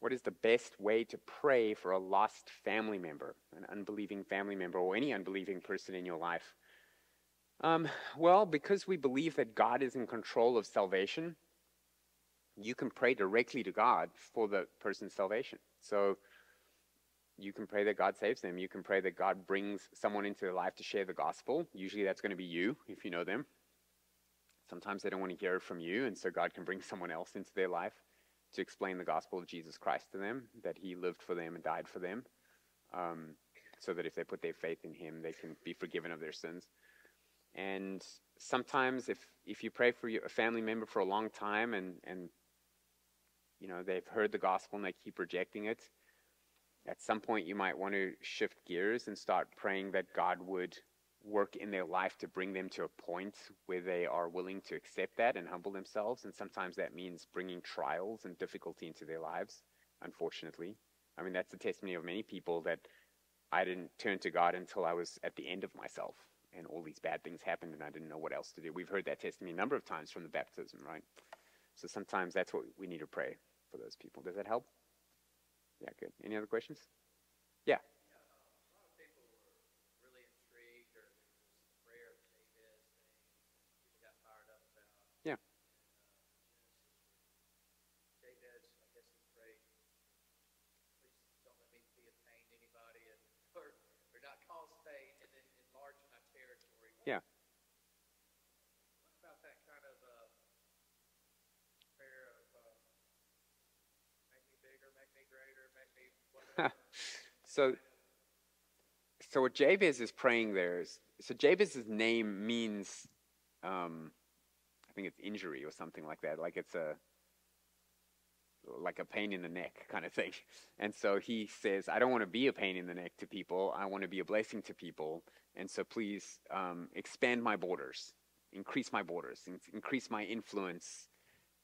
What is the best way to pray for a lost family member, an unbelieving family member, or any unbelieving person in your life? Um, well, because we believe that God is in control of salvation, you can pray directly to God for the person's salvation. So you can pray that God saves them. You can pray that God brings someone into their life to share the gospel. Usually that's going to be you if you know them. Sometimes they don't want to hear it from you, and so God can bring someone else into their life to explain the gospel of Jesus Christ to them, that he lived for them and died for them, um, so that if they put their faith in him, they can be forgiven of their sins. And sometimes, if, if you pray for your, a family member for a long time and, and you know they've heard the gospel and they keep rejecting it, at some point you might want to shift gears and start praying that God would work in their life to bring them to a point where they are willing to accept that and humble themselves. And sometimes that means bringing trials and difficulty into their lives, unfortunately. I mean, that's the testimony of many people that I didn't turn to God until I was at the end of myself and all these bad things happened and I didn't know what else to do. We've heard that testimony a number of times from the baptism, right? So sometimes that's what we need to pray for those people. Does that help? Yeah, good. Any other questions? Yeah. Yeah. What about that kind of uh, prayer of uh, make me bigger, make me greater, make me whatever? So, so what Jabez is praying there is so Jabez's name means, um, I think it's injury or something like that. Like it's a like a pain in the neck kind of thing. And so he says, I don't want to be a pain in the neck to people. I want to be a blessing to people. And so please um, expand my borders, increase my borders, in- increase my influence.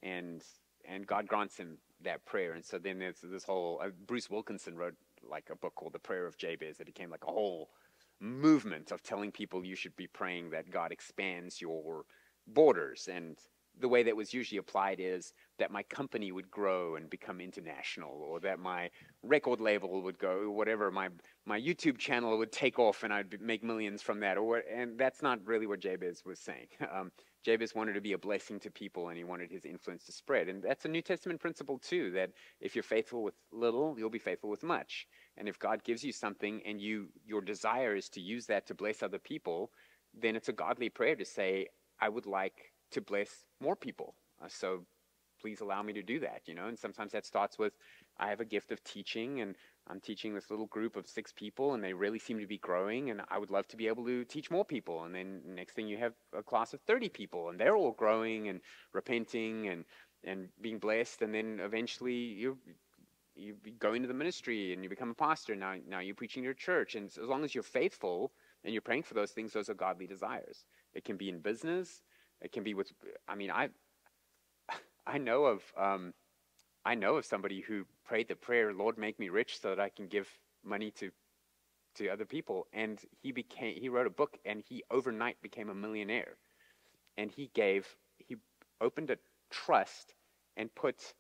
And and God grants him that prayer. And so then there's this whole uh, Bruce Wilkinson wrote like a book called The Prayer of Jabez that became like a whole movement of telling people you should be praying that God expands your borders. And the way that was usually applied is that my company would grow and become international, or that my record label would go, whatever, my my YouTube channel would take off and I'd make millions from that. Or and that's not really what Jabez was saying. Um, Jabez wanted to be a blessing to people, and he wanted his influence to spread. And that's a New Testament principle too. That if you're faithful with little, you'll be faithful with much. And if God gives you something, and you your desire is to use that to bless other people, then it's a godly prayer to say, I would like to bless more people. Uh, so please allow me to do that, you know. And sometimes that starts with, I have a gift of teaching, and I'm teaching this little group of six people, and they really seem to be growing, and I would love to be able to teach more people. And then next thing you have a class of 30 people, and they're all growing and repenting and and being blessed, and then eventually you you go into the ministry and you become a pastor. Now now you're preaching your church, and as long as you're faithful and you're praying for those things, those are godly desires. It can be in business. It can be with. I mean, I I know of um, I know of somebody who prayed the prayer, "Lord, make me rich, so that I can give money to to other people." And he became he wrote a book, and he overnight became a millionaire. And he gave he opened a trust and put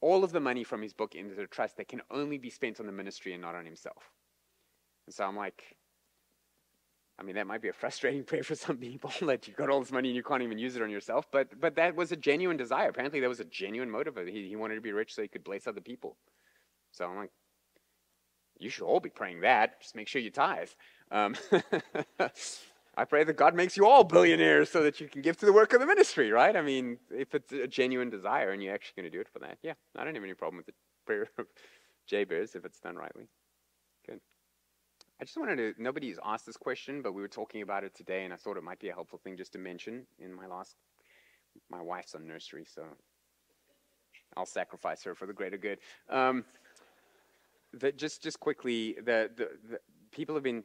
all of the money from his book into the trust that can only be spent on the ministry and not on himself. And so I'm like, I mean, that might be a frustrating prayer for some people that you've got all this money and you can't even use it on yourself. But but that was a genuine desire. Apparently, that was a genuine motive. He, he wanted to be rich so he could bless other people. So I'm like, you should all be praying that. Just make sure you tithe. Um, I pray that God makes you all billionaires so that you can give to the work of the ministry, right? I mean, if it's a genuine desire and you're actually going to do it for that, yeah, I don't have any problem with the prayer of Jabez if it's done rightly. I just wanted to, nobody's asked this question, but we were talking about it today, and I thought it might be a helpful thing just to mention in my last, my wife's on nursery, so I'll sacrifice her for the greater good. Um, the, just, just quickly, the, the, the people have been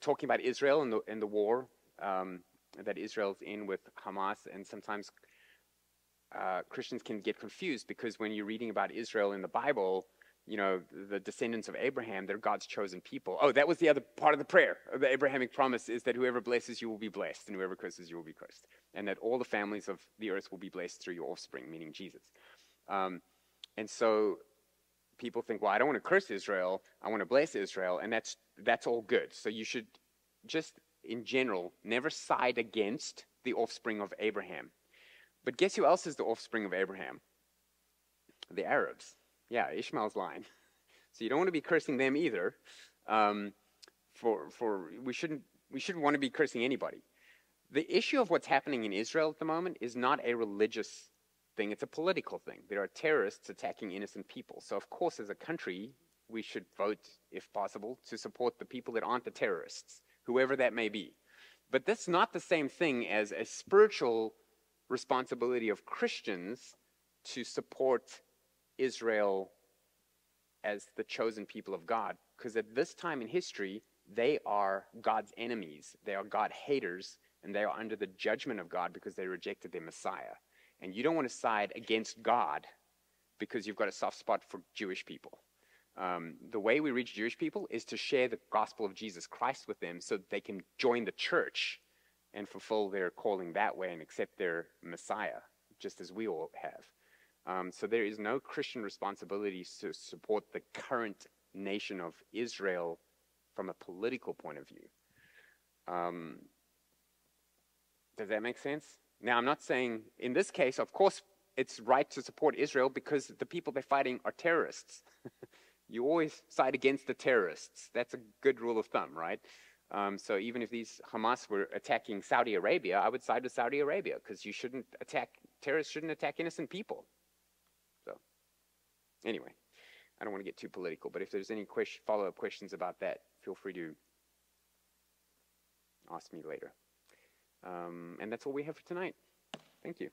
talking about Israel and the, and the war um, that Israel's in with Hamas, and sometimes uh, Christians can get confused because when you're reading about Israel in the Bible, you know, the descendants of Abraham, they're God's chosen people. Oh, that was the other part of the prayer. The Abrahamic promise is that whoever blesses you will be blessed, and whoever curses you will be cursed. And that all the families of the earth will be blessed through your offspring, meaning Jesus. Um, and so people think, well, I don't want to curse Israel, I want to bless Israel, and that's, that's all good. So you should just, in general, never side against the offspring of Abraham. But guess who else is the offspring of Abraham? The Arabs. Yeah, Ishmael's line. So you don't want to be cursing them either. Um, for for we shouldn't we shouldn't want to be cursing anybody. The issue of what's happening in Israel at the moment is not a religious thing, it's a political thing. There are terrorists attacking innocent people. So, of course, as a country, we should vote, if possible, to support the people that aren't the terrorists, whoever that may be. But that's not the same thing as a spiritual responsibility of Christians to support Israel as the chosen people of God. Because at this time in history, they are God's enemies, they are God haters, and they are under the judgment of God because they rejected their Messiah. And you don't want to side against God because you've got a soft spot for Jewish people. Um, the way we reach Jewish people is to share the gospel of Jesus Christ with them so that they can join the church and fulfill their calling that way and accept their Messiah, just as we all have. Um, so there is no Christian responsibility to support the current nation of Israel from a political point of view. Um, does that make sense? Now, I'm not saying, in this case, of course, it's right to support Israel because the people they're fighting are terrorists. you always side against the terrorists. That's a good rule of thumb, right? Um, so even if these Hamas were attacking Saudi Arabia, I would side with Saudi Arabia because you shouldn't attack terrorists shouldn't attack innocent people. Anyway, I don't want to get too political, but if there's any question, follow-up questions about that, feel free to ask me later. Um, and that's all we have for tonight. Thank you.